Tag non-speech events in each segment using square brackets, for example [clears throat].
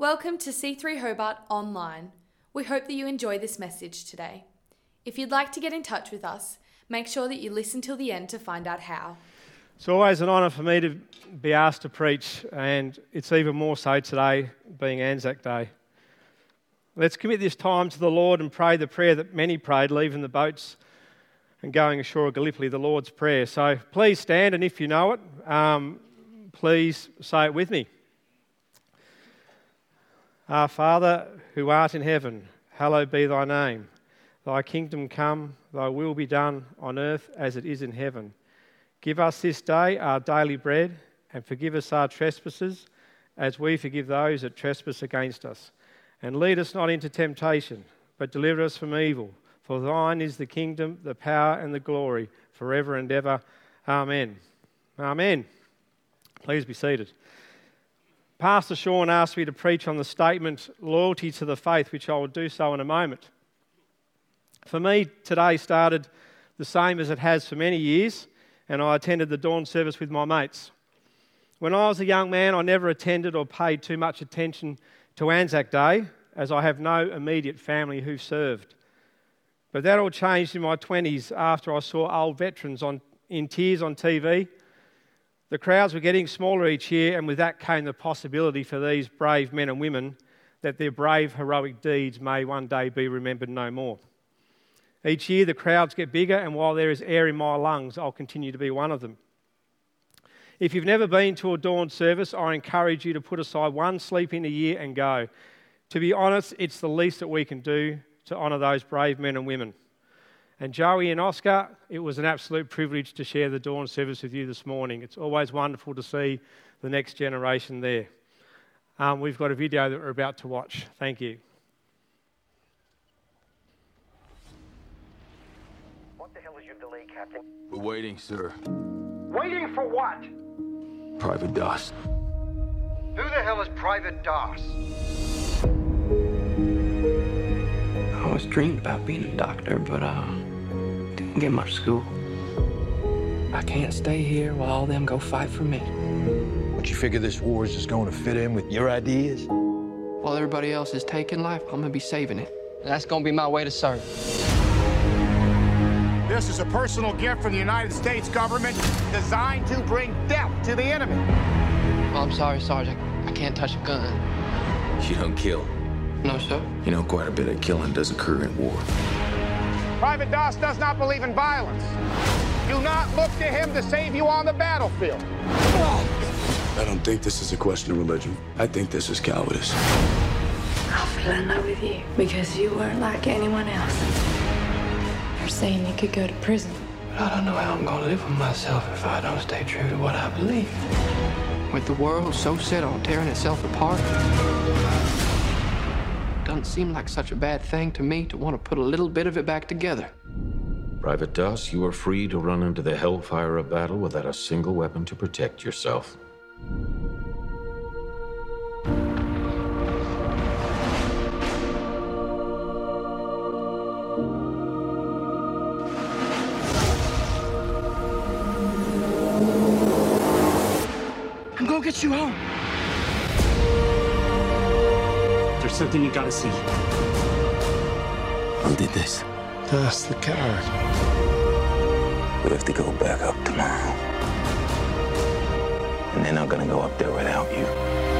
Welcome to C3 Hobart Online. We hope that you enjoy this message today. If you'd like to get in touch with us, make sure that you listen till the end to find out how. It's always an honour for me to be asked to preach, and it's even more so today, being Anzac Day. Let's commit this time to the Lord and pray the prayer that many prayed, leaving the boats and going ashore at Gallipoli, the Lord's Prayer. So please stand, and if you know it, um, please say it with me. Our Father, who art in heaven, hallowed be thy name. Thy kingdom come, thy will be done on earth as it is in heaven. Give us this day our daily bread, and forgive us our trespasses, as we forgive those that trespass against us. And lead us not into temptation, but deliver us from evil. For thine is the kingdom, the power, and the glory, forever and ever. Amen. Amen. Please be seated. Pastor Sean asked me to preach on the statement loyalty to the faith, which I will do so in a moment. For me, today started the same as it has for many years, and I attended the dawn service with my mates. When I was a young man, I never attended or paid too much attention to Anzac Day, as I have no immediate family who served. But that all changed in my 20s after I saw old veterans on, in tears on TV. The crowds were getting smaller each year, and with that came the possibility for these brave men and women that their brave, heroic deeds may one day be remembered no more. Each year, the crowds get bigger, and while there is air in my lungs, I'll continue to be one of them. If you've never been to a dawn service, I encourage you to put aside one sleep in a year and go. To be honest, it's the least that we can do to honour those brave men and women. And Joey and Oscar, it was an absolute privilege to share the dawn service with you this morning. It's always wonderful to see the next generation there. Um, we've got a video that we're about to watch. Thank you. What the hell is your delay, Captain? We're waiting, sir. Waiting for what? Private Doss. Who the hell is Private Doss? I always dreamed about being a doctor, but uh, didn't get much school. I can't stay here while all them go fight for me. But you figure this war is just going to fit in with your ideas? While everybody else is taking life, I'm gonna be saving it. And that's gonna be my way to serve. This is a personal gift from the United States government designed to bring death to the enemy. Oh, I'm sorry, Sergeant. I can't touch a gun. You don't kill. No, sir. You know, quite a bit of killing does occur in war. Private Doss does not believe in violence. Do not look to him to save you on the battlefield. I don't think this is a question of religion. I think this is cowardice. I fell in love with you because you weren't like anyone else. You're saying you could go to prison. But I don't know how I'm gonna live with myself if I don't stay true to what I believe. With the world so set on tearing itself apart, doesn't seem like such a bad thing to me to want to put a little bit of it back together. Private Doss, you are free to run into the hellfire of battle without a single weapon to protect yourself. I'm gonna get you home. There's something you gotta see. Who did this? That's the card. We have to go back up tomorrow. And they're not gonna go up there without you.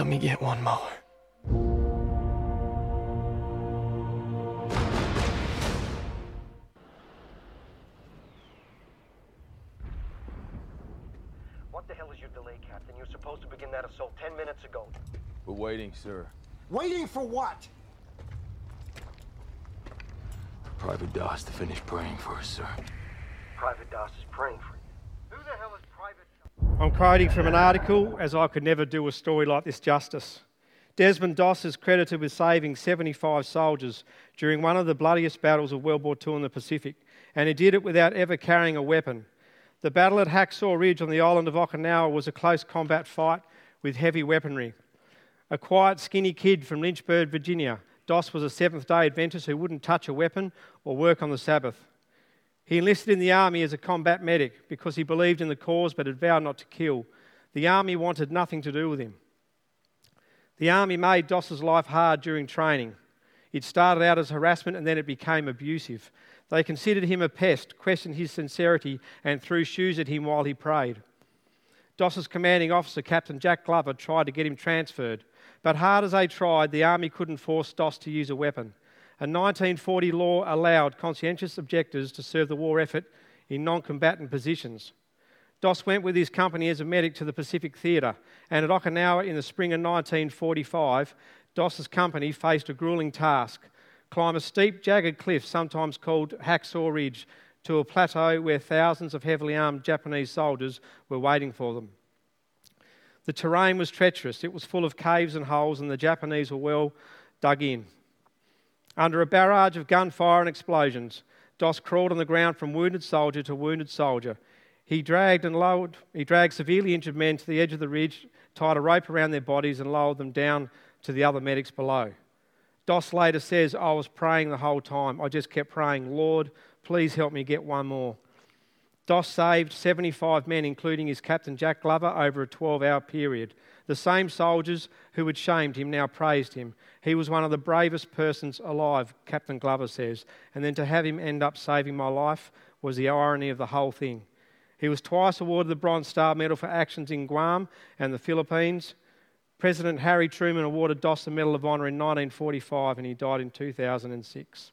Help me get one more. What the hell is your delay, Captain? You're supposed to begin that assault ten minutes ago. We're waiting, sir. Waiting for what? Private Doss to finish praying for us, sir. Private Doss is praying for you. Who the hell is Private I'm quoting from an article, as I could never do a story like this justice. Desmond Doss is credited with saving 75 soldiers during one of the bloodiest battles of World War II in the Pacific, and he did it without ever carrying a weapon. The battle at Hacksaw Ridge on the island of Okinawa was a close combat fight with heavy weaponry. A quiet, skinny kid from Lynchburg, Virginia, Doss was a Seventh day Adventist who wouldn't touch a weapon or work on the Sabbath. He enlisted in the army as a combat medic because he believed in the cause but had vowed not to kill. The army wanted nothing to do with him. The army made Doss's life hard during training. It started out as harassment and then it became abusive. They considered him a pest, questioned his sincerity, and threw shoes at him while he prayed. Doss's commanding officer, Captain Jack Glover, tried to get him transferred, but hard as they tried, the army couldn't force Doss to use a weapon. A 1940 law allowed conscientious objectors to serve the war effort in non combatant positions. Doss went with his company as a medic to the Pacific Theatre, and at Okinawa in the spring of 1945, Doss's company faced a grueling task climb a steep, jagged cliff, sometimes called Hacksaw Ridge, to a plateau where thousands of heavily armed Japanese soldiers were waiting for them. The terrain was treacherous, it was full of caves and holes, and the Japanese were well dug in. Under a barrage of gunfire and explosions, Doss crawled on the ground from wounded soldier to wounded soldier. He dragged and lowered, he dragged severely injured men to the edge of the ridge, tied a rope around their bodies, and lowered them down to the other medics below. Doss later says, I was praying the whole time. I just kept praying, Lord, please help me get one more. Doss saved 75 men, including his captain Jack Glover, over a 12 hour period. The same soldiers who had shamed him now praised him. He was one of the bravest persons alive, Captain Glover says. And then to have him end up saving my life was the irony of the whole thing. He was twice awarded the Bronze Star Medal for actions in Guam and the Philippines. President Harry Truman awarded Doss the Medal of Honor in 1945 and he died in 2006.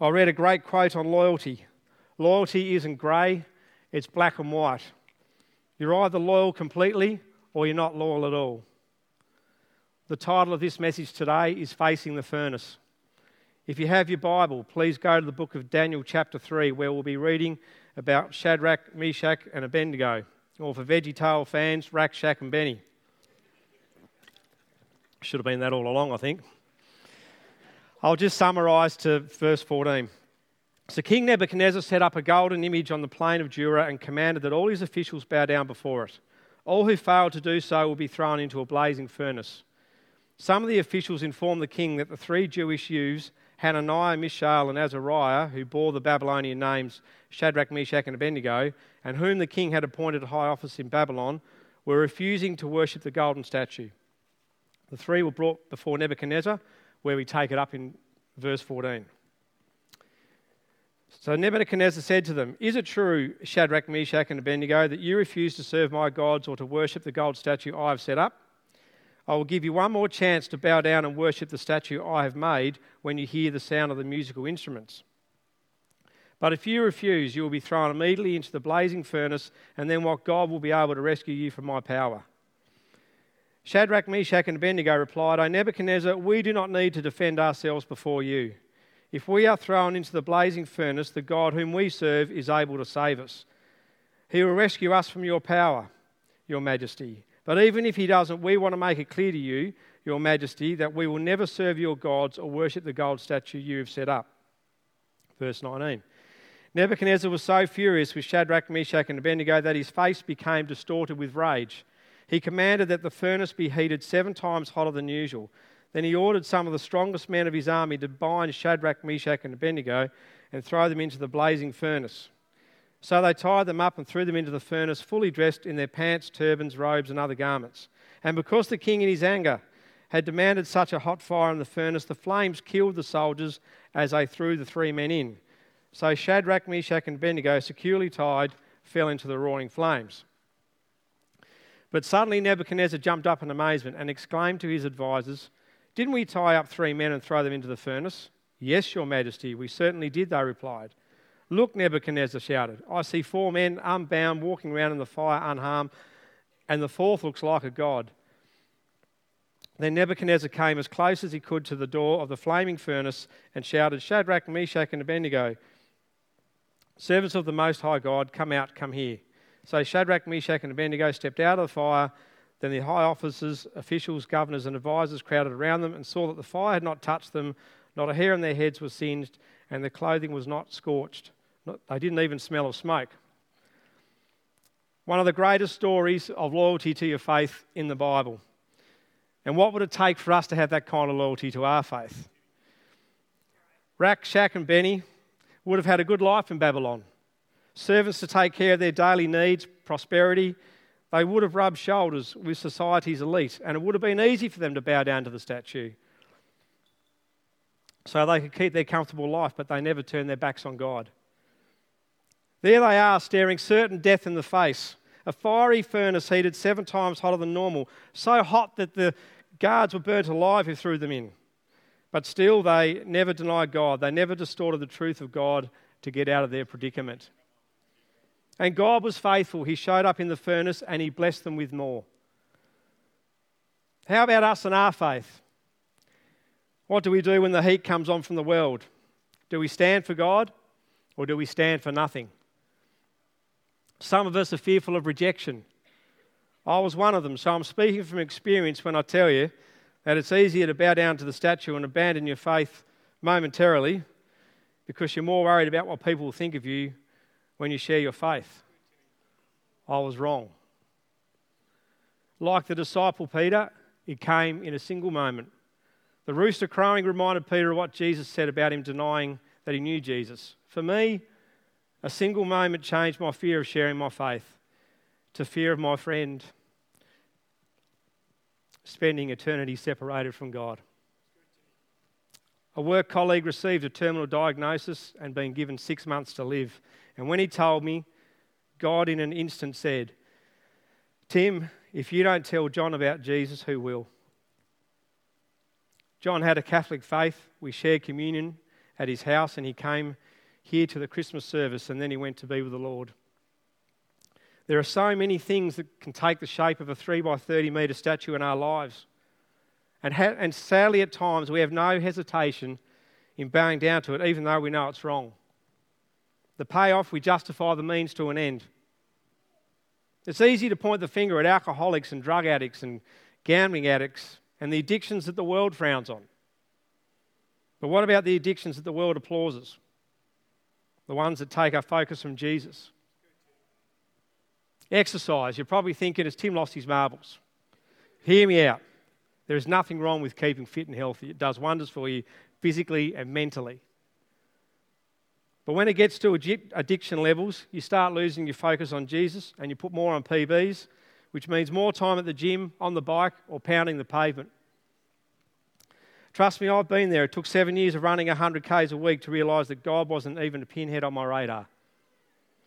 I read a great quote on loyalty. Loyalty isn't grey, it's black and white. You're either loyal completely or you're not loyal at all. The title of this message today is Facing the Furnace. If you have your Bible, please go to the book of Daniel, chapter 3, where we'll be reading about Shadrach, Meshach, and Abednego. Or for Veggie Tale fans, Rack, Shack, and Benny. Should have been that all along, I think. I'll just summarise to verse 14. So King Nebuchadnezzar set up a golden image on the plain of Dura and commanded that all his officials bow down before it. All who fail to do so will be thrown into a blazing furnace. Some of the officials informed the king that the three Jewish youths, Hananiah, Mishael, and Azariah, who bore the Babylonian names Shadrach, Meshach, and Abednego, and whom the king had appointed high office in Babylon, were refusing to worship the golden statue. The three were brought before Nebuchadnezzar, where we take it up in verse 14. So Nebuchadnezzar said to them, Is it true, Shadrach, Meshach, and Abednego, that you refuse to serve my gods or to worship the gold statue I have set up? I will give you one more chance to bow down and worship the statue I have made when you hear the sound of the musical instruments. But if you refuse, you will be thrown immediately into the blazing furnace, and then what God will be able to rescue you from my power. Shadrach, Meshach, and Abednego replied, O Nebuchadnezzar, we do not need to defend ourselves before you. If we are thrown into the blazing furnace, the God whom we serve is able to save us. He will rescue us from your power, your majesty. But even if he doesn't, we want to make it clear to you, your majesty, that we will never serve your gods or worship the gold statue you have set up. Verse 19. Nebuchadnezzar was so furious with Shadrach, Meshach, and Abednego that his face became distorted with rage. He commanded that the furnace be heated seven times hotter than usual. Then he ordered some of the strongest men of his army to bind Shadrach, Meshach, and Abednego and throw them into the blazing furnace. So they tied them up and threw them into the furnace, fully dressed in their pants, turbans, robes, and other garments. And because the king, in his anger, had demanded such a hot fire in the furnace, the flames killed the soldiers as they threw the three men in. So Shadrach, Meshach, and Abednego, securely tied, fell into the roaring flames. But suddenly Nebuchadnezzar jumped up in amazement and exclaimed to his advisers, didn't we tie up three men and throw them into the furnace? Yes, Your Majesty, we certainly did, they replied. Look, Nebuchadnezzar shouted, I see four men unbound walking around in the fire unharmed, and the fourth looks like a god. Then Nebuchadnezzar came as close as he could to the door of the flaming furnace and shouted, Shadrach, Meshach, and Abednego, servants of the Most High God, come out, come here. So Shadrach, Meshach, and Abednego stepped out of the fire then the high officers, officials, governors, and advisers crowded around them and saw that the fire had not touched them, not a hair on their heads was singed, and their clothing was not scorched, They didn't even smell of smoke. One of the greatest stories of loyalty to your faith in the Bible. And what would it take for us to have that kind of loyalty to our faith? Rack, Shack, and Benny would have had a good life in Babylon. Servants to take care of their daily needs, prosperity. They would have rubbed shoulders with society's elite, and it would have been easy for them to bow down to the statue. So they could keep their comfortable life, but they never turned their backs on God. There they are, staring certain death in the face. A fiery furnace heated seven times hotter than normal, so hot that the guards were burnt alive who threw them in. But still, they never denied God. They never distorted the truth of God to get out of their predicament. And God was faithful. He showed up in the furnace and He blessed them with more. How about us and our faith? What do we do when the heat comes on from the world? Do we stand for God or do we stand for nothing? Some of us are fearful of rejection. I was one of them, so I'm speaking from experience when I tell you that it's easier to bow down to the statue and abandon your faith momentarily because you're more worried about what people will think of you when you share your faith. I was wrong. Like the disciple Peter, it came in a single moment. The rooster crowing reminded Peter of what Jesus said about him denying that he knew Jesus. For me, a single moment changed my fear of sharing my faith to fear of my friend spending eternity separated from God. A work colleague received a terminal diagnosis and been given six months to live. And when he told me, God in an instant said, Tim, if you don't tell John about Jesus, who will? John had a Catholic faith. We shared communion at his house, and he came here to the Christmas service, and then he went to be with the Lord. There are so many things that can take the shape of a 3 by 30 metre statue in our lives. And, ha- and sadly, at times, we have no hesitation in bowing down to it, even though we know it's wrong. The payoff, we justify the means to an end. It's easy to point the finger at alcoholics and drug addicts and gambling addicts and the addictions that the world frowns on. But what about the addictions that the world applauses? The ones that take our focus from Jesus. Exercise. You're probably thinking, has Tim lost his marbles? Hear me out. There is nothing wrong with keeping fit and healthy. It does wonders for you physically and mentally. But when it gets to addiction levels, you start losing your focus on Jesus and you put more on PBs, which means more time at the gym, on the bike, or pounding the pavement. Trust me, I've been there. It took seven years of running 100 Ks a week to realise that God wasn't even a pinhead on my radar.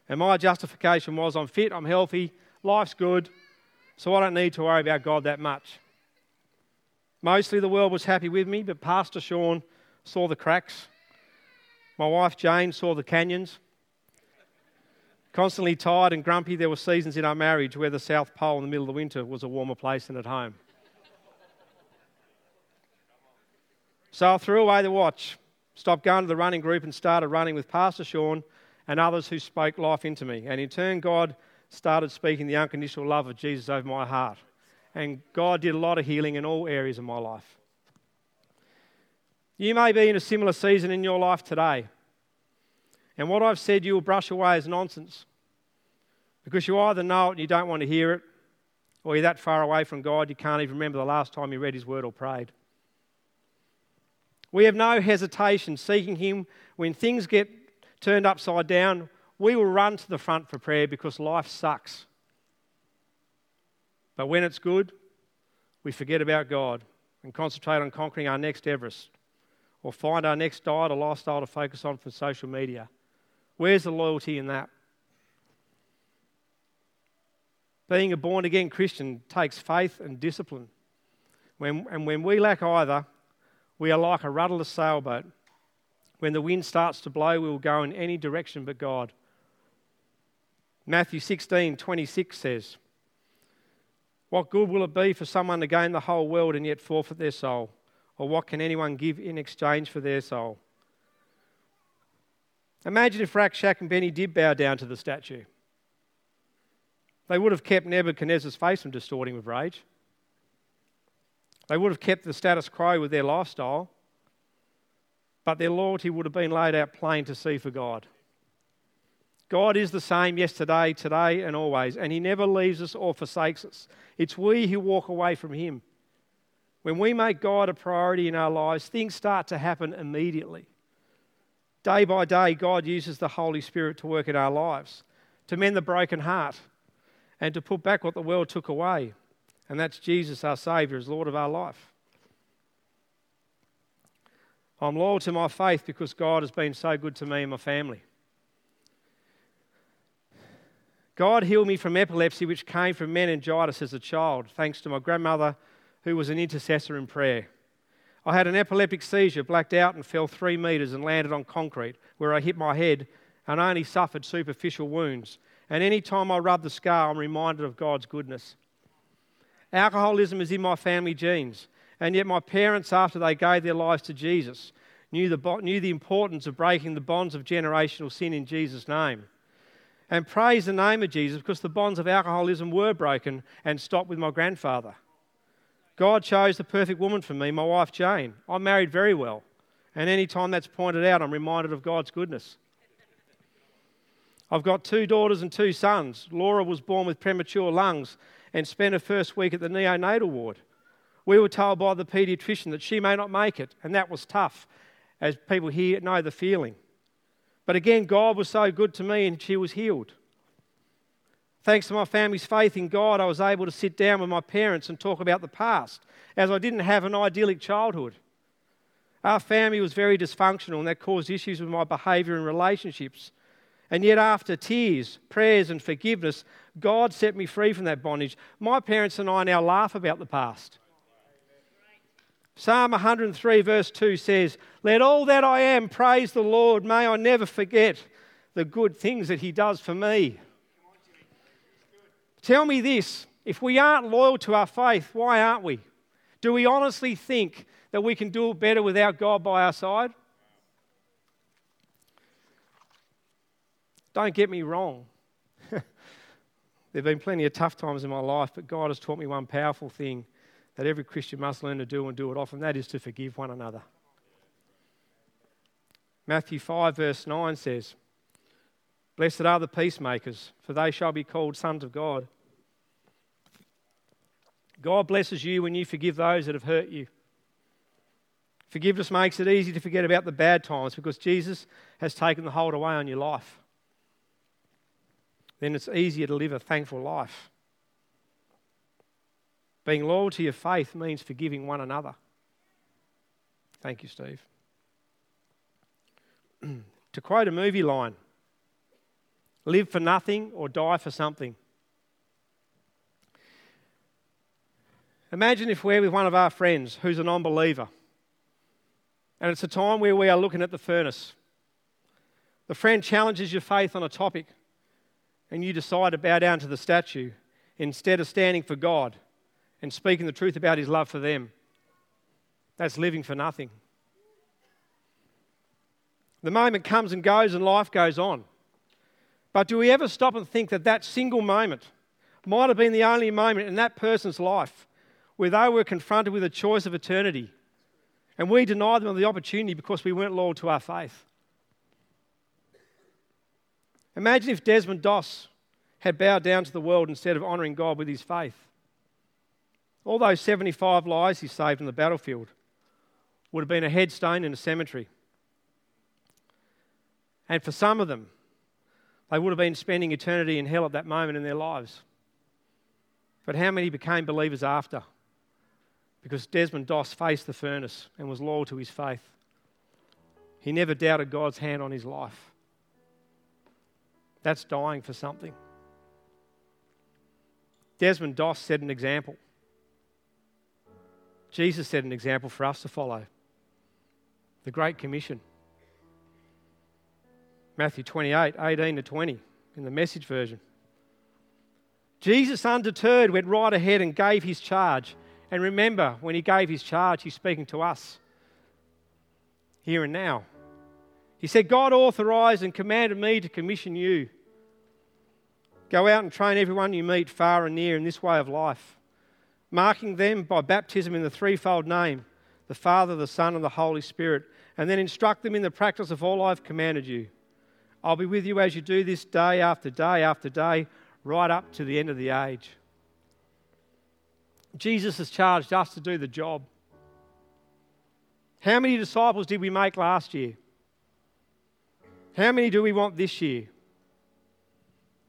And my justification was I'm fit, I'm healthy, life's good, so I don't need to worry about God that much. Mostly the world was happy with me, but Pastor Sean saw the cracks. My wife Jane saw the canyons. Constantly tired and grumpy, there were seasons in our marriage where the South Pole in the middle of the winter was a warmer place than at home. So I threw away the watch, stopped going to the running group, and started running with Pastor Sean and others who spoke life into me. And in turn, God started speaking the unconditional love of Jesus over my heart. And God did a lot of healing in all areas of my life. You may be in a similar season in your life today. And what I've said you will brush away as nonsense. Because you either know it and you don't want to hear it, or you're that far away from God you can't even remember the last time you read His Word or prayed. We have no hesitation seeking Him when things get turned upside down. We will run to the front for prayer because life sucks. But when it's good, we forget about God and concentrate on conquering our next Everest or find our next diet or lifestyle to focus on for social media. Where's the loyalty in that? Being a born again Christian takes faith and discipline. When, and when we lack either, we are like a rudderless sailboat. When the wind starts to blow, we will go in any direction but God. Matthew 16 26 says, What good will it be for someone to gain the whole world and yet forfeit their soul? Or what can anyone give in exchange for their soul? Imagine if Rack, Shack, and Benny did bow down to the statue. They would have kept Nebuchadnezzar's face from distorting with rage. They would have kept the status quo with their lifestyle, but their loyalty would have been laid out plain to see for God. God is the same yesterday, today, and always, and He never leaves us or forsakes us. It's we who walk away from Him. When we make God a priority in our lives, things start to happen immediately. Day by day, God uses the Holy Spirit to work in our lives, to mend the broken heart, and to put back what the world took away. And that's Jesus, our Saviour, as Lord of our life. I'm loyal to my faith because God has been so good to me and my family. God healed me from epilepsy, which came from meningitis as a child, thanks to my grandmother, who was an intercessor in prayer. I had an epileptic seizure, blacked out, and fell three metres and landed on concrete, where I hit my head and only suffered superficial wounds. And any time I rub the scar, I'm reminded of God's goodness. Alcoholism is in my family genes, and yet my parents, after they gave their lives to Jesus, knew the, knew the importance of breaking the bonds of generational sin in Jesus' name and praise the name of Jesus because the bonds of alcoholism were broken and stopped with my grandfather. God chose the perfect woman for me, my wife Jane. I'm married very well, and any time that's pointed out, I'm reminded of God's goodness. I've got two daughters and two sons. Laura was born with premature lungs and spent her first week at the neonatal ward. We were told by the paediatrician that she may not make it, and that was tough, as people here know the feeling. But again, God was so good to me and she was healed. Thanks to my family's faith in God, I was able to sit down with my parents and talk about the past, as I didn't have an idyllic childhood. Our family was very dysfunctional, and that caused issues with my behaviour and relationships. And yet, after tears, prayers, and forgiveness, God set me free from that bondage. My parents and I now laugh about the past. Psalm 103, verse 2 says, Let all that I am praise the Lord. May I never forget the good things that He does for me. Tell me this if we aren't loyal to our faith, why aren't we? Do we honestly think that we can do it better without God by our side? Don't get me wrong. [laughs] there have been plenty of tough times in my life, but God has taught me one powerful thing that every Christian must learn to do and do it often. That is to forgive one another. Matthew 5, verse 9 says, Blessed are the peacemakers, for they shall be called sons of God. God blesses you when you forgive those that have hurt you. Forgiveness makes it easy to forget about the bad times because Jesus has taken the hold away on your life. Then it's easier to live a thankful life. Being loyal to your faith means forgiving one another. Thank you, Steve. [clears throat] to quote a movie line live for nothing or die for something. Imagine if we're with one of our friends who's a non believer, and it's a time where we are looking at the furnace. The friend challenges your faith on a topic, and you decide to bow down to the statue instead of standing for God and speaking the truth about his love for them. That's living for nothing. The moment comes and goes and life goes on. But do we ever stop and think that that single moment might have been the only moment in that person's life where they were confronted with a choice of eternity and we denied them the opportunity because we weren't loyal to our faith? Imagine if Desmond Doss had bowed down to the world instead of honouring God with his faith. All those 75 lives he saved on the battlefield would have been a headstone in a cemetery. And for some of them, they would have been spending eternity in hell at that moment in their lives. But how many became believers after? Because Desmond Doss faced the furnace and was loyal to his faith. He never doubted God's hand on his life. That's dying for something. Desmond Doss set an example. Jesus set an example for us to follow the Great Commission. Matthew 28 18 to 20 in the message version. Jesus, undeterred, went right ahead and gave his charge. And remember, when he gave his charge, he's speaking to us here and now. He said, God authorized and commanded me to commission you. Go out and train everyone you meet far and near in this way of life marking them by baptism in the threefold name the Father, the Son, and the Holy Spirit, and then instruct them in the practice of all I've commanded you. I'll be with you as you do this day after day after day, right up to the end of the age. Jesus has charged us to do the job. How many disciples did we make last year? How many do we want this year?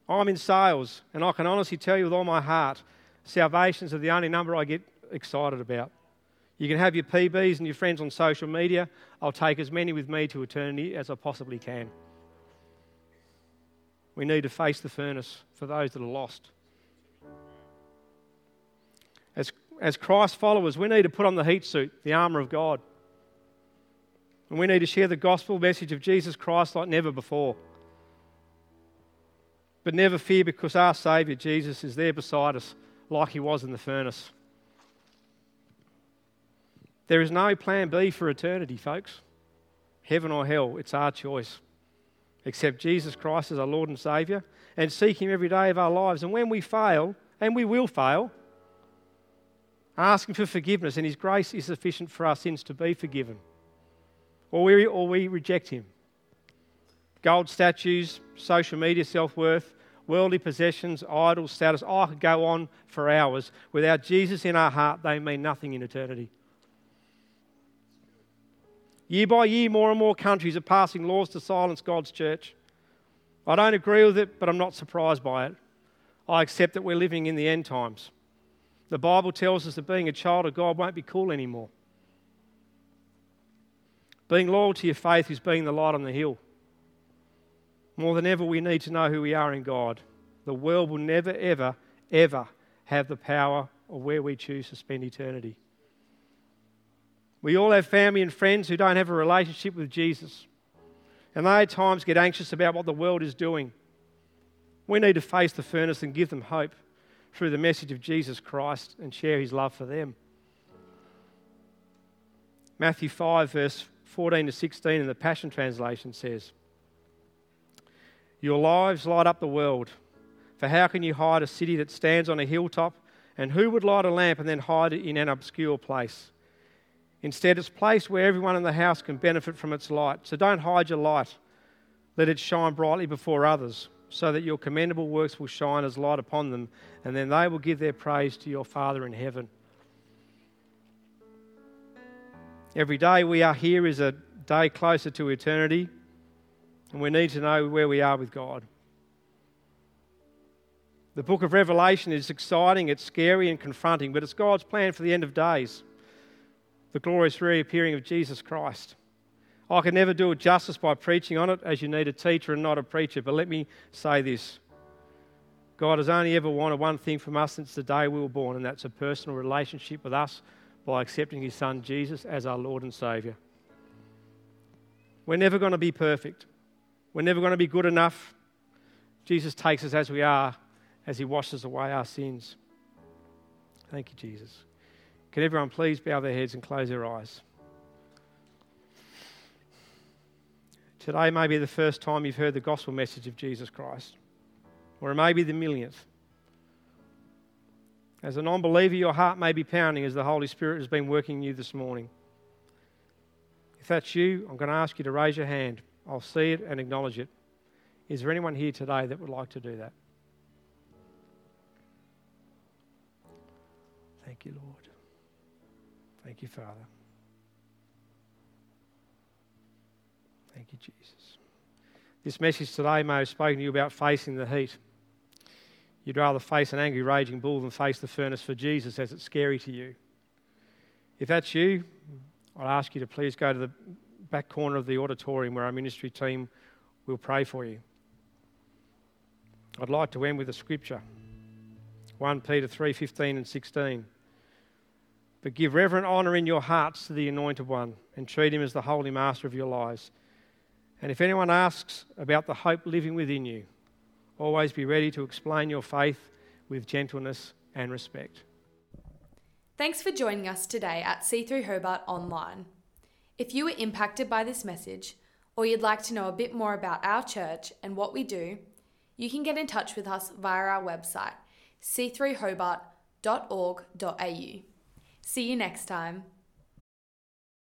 I'm in sales, and I can honestly tell you with all my heart, salvations are the only number I get excited about. You can have your PBs and your friends on social media. I'll take as many with me to eternity as I possibly can. We need to face the furnace for those that are lost. As, as Christ followers, we need to put on the heat suit, the armour of God. And we need to share the gospel message of Jesus Christ like never before. But never fear because our Saviour, Jesus, is there beside us like he was in the furnace. There is no plan B for eternity, folks. Heaven or hell, it's our choice. Accept Jesus Christ as our Lord and Saviour and seek Him every day of our lives. And when we fail, and we will fail, ask Him for forgiveness, and His grace is sufficient for our sins to be forgiven. Or we, or we reject Him. Gold statues, social media self worth, worldly possessions, idols, status. I could go on for hours. Without Jesus in our heart, they mean nothing in eternity. Year by year, more and more countries are passing laws to silence God's church. I don't agree with it, but I'm not surprised by it. I accept that we're living in the end times. The Bible tells us that being a child of God won't be cool anymore. Being loyal to your faith is being the light on the hill. More than ever, we need to know who we are in God. The world will never, ever, ever have the power of where we choose to spend eternity. We all have family and friends who don't have a relationship with Jesus, and they at times get anxious about what the world is doing. We need to face the furnace and give them hope through the message of Jesus Christ and share his love for them. Matthew 5, verse 14 to 16 in the Passion Translation says, Your lives light up the world. For how can you hide a city that stands on a hilltop? And who would light a lamp and then hide it in an obscure place? Instead, it's placed where everyone in the house can benefit from its light. So don't hide your light. Let it shine brightly before others, so that your commendable works will shine as light upon them, and then they will give their praise to your Father in heaven. Every day we are here is a day closer to eternity, and we need to know where we are with God. The book of Revelation is exciting, it's scary and confronting, but it's God's plan for the end of days the glorious reappearing of Jesus Christ. I can never do it justice by preaching on it, as you need a teacher and not a preacher, but let me say this God has only ever wanted one thing from us since the day we were born, and that's a personal relationship with us by accepting His Son Jesus as our Lord and Saviour. We're never going to be perfect, we're never going to be good enough. Jesus takes us as we are as He washes away our sins. Thank you, Jesus. Can everyone please bow their heads and close their eyes? Today may be the first time you've heard the gospel message of Jesus Christ, or it may be the millionth. As a non believer, your heart may be pounding as the Holy Spirit has been working in you this morning. If that's you, I'm going to ask you to raise your hand. I'll see it and acknowledge it. Is there anyone here today that would like to do that? Thank you, Lord. Thank you, Father. Thank you, Jesus. This message today may have spoken to you about facing the heat. You'd rather face an angry, raging bull than face the furnace for Jesus as it's scary to you. If that's you, I'd ask you to please go to the back corner of the auditorium where our ministry team will pray for you. I'd like to end with a scripture 1 Peter 3:15 and 16. But give reverent honour in your hearts to the Anointed One and treat him as the holy master of your lives. And if anyone asks about the hope living within you, always be ready to explain your faith with gentleness and respect. Thanks for joining us today at C3 Hobart Online. If you were impacted by this message, or you'd like to know a bit more about our church and what we do, you can get in touch with us via our website, c3hobart.org.au. See you next time.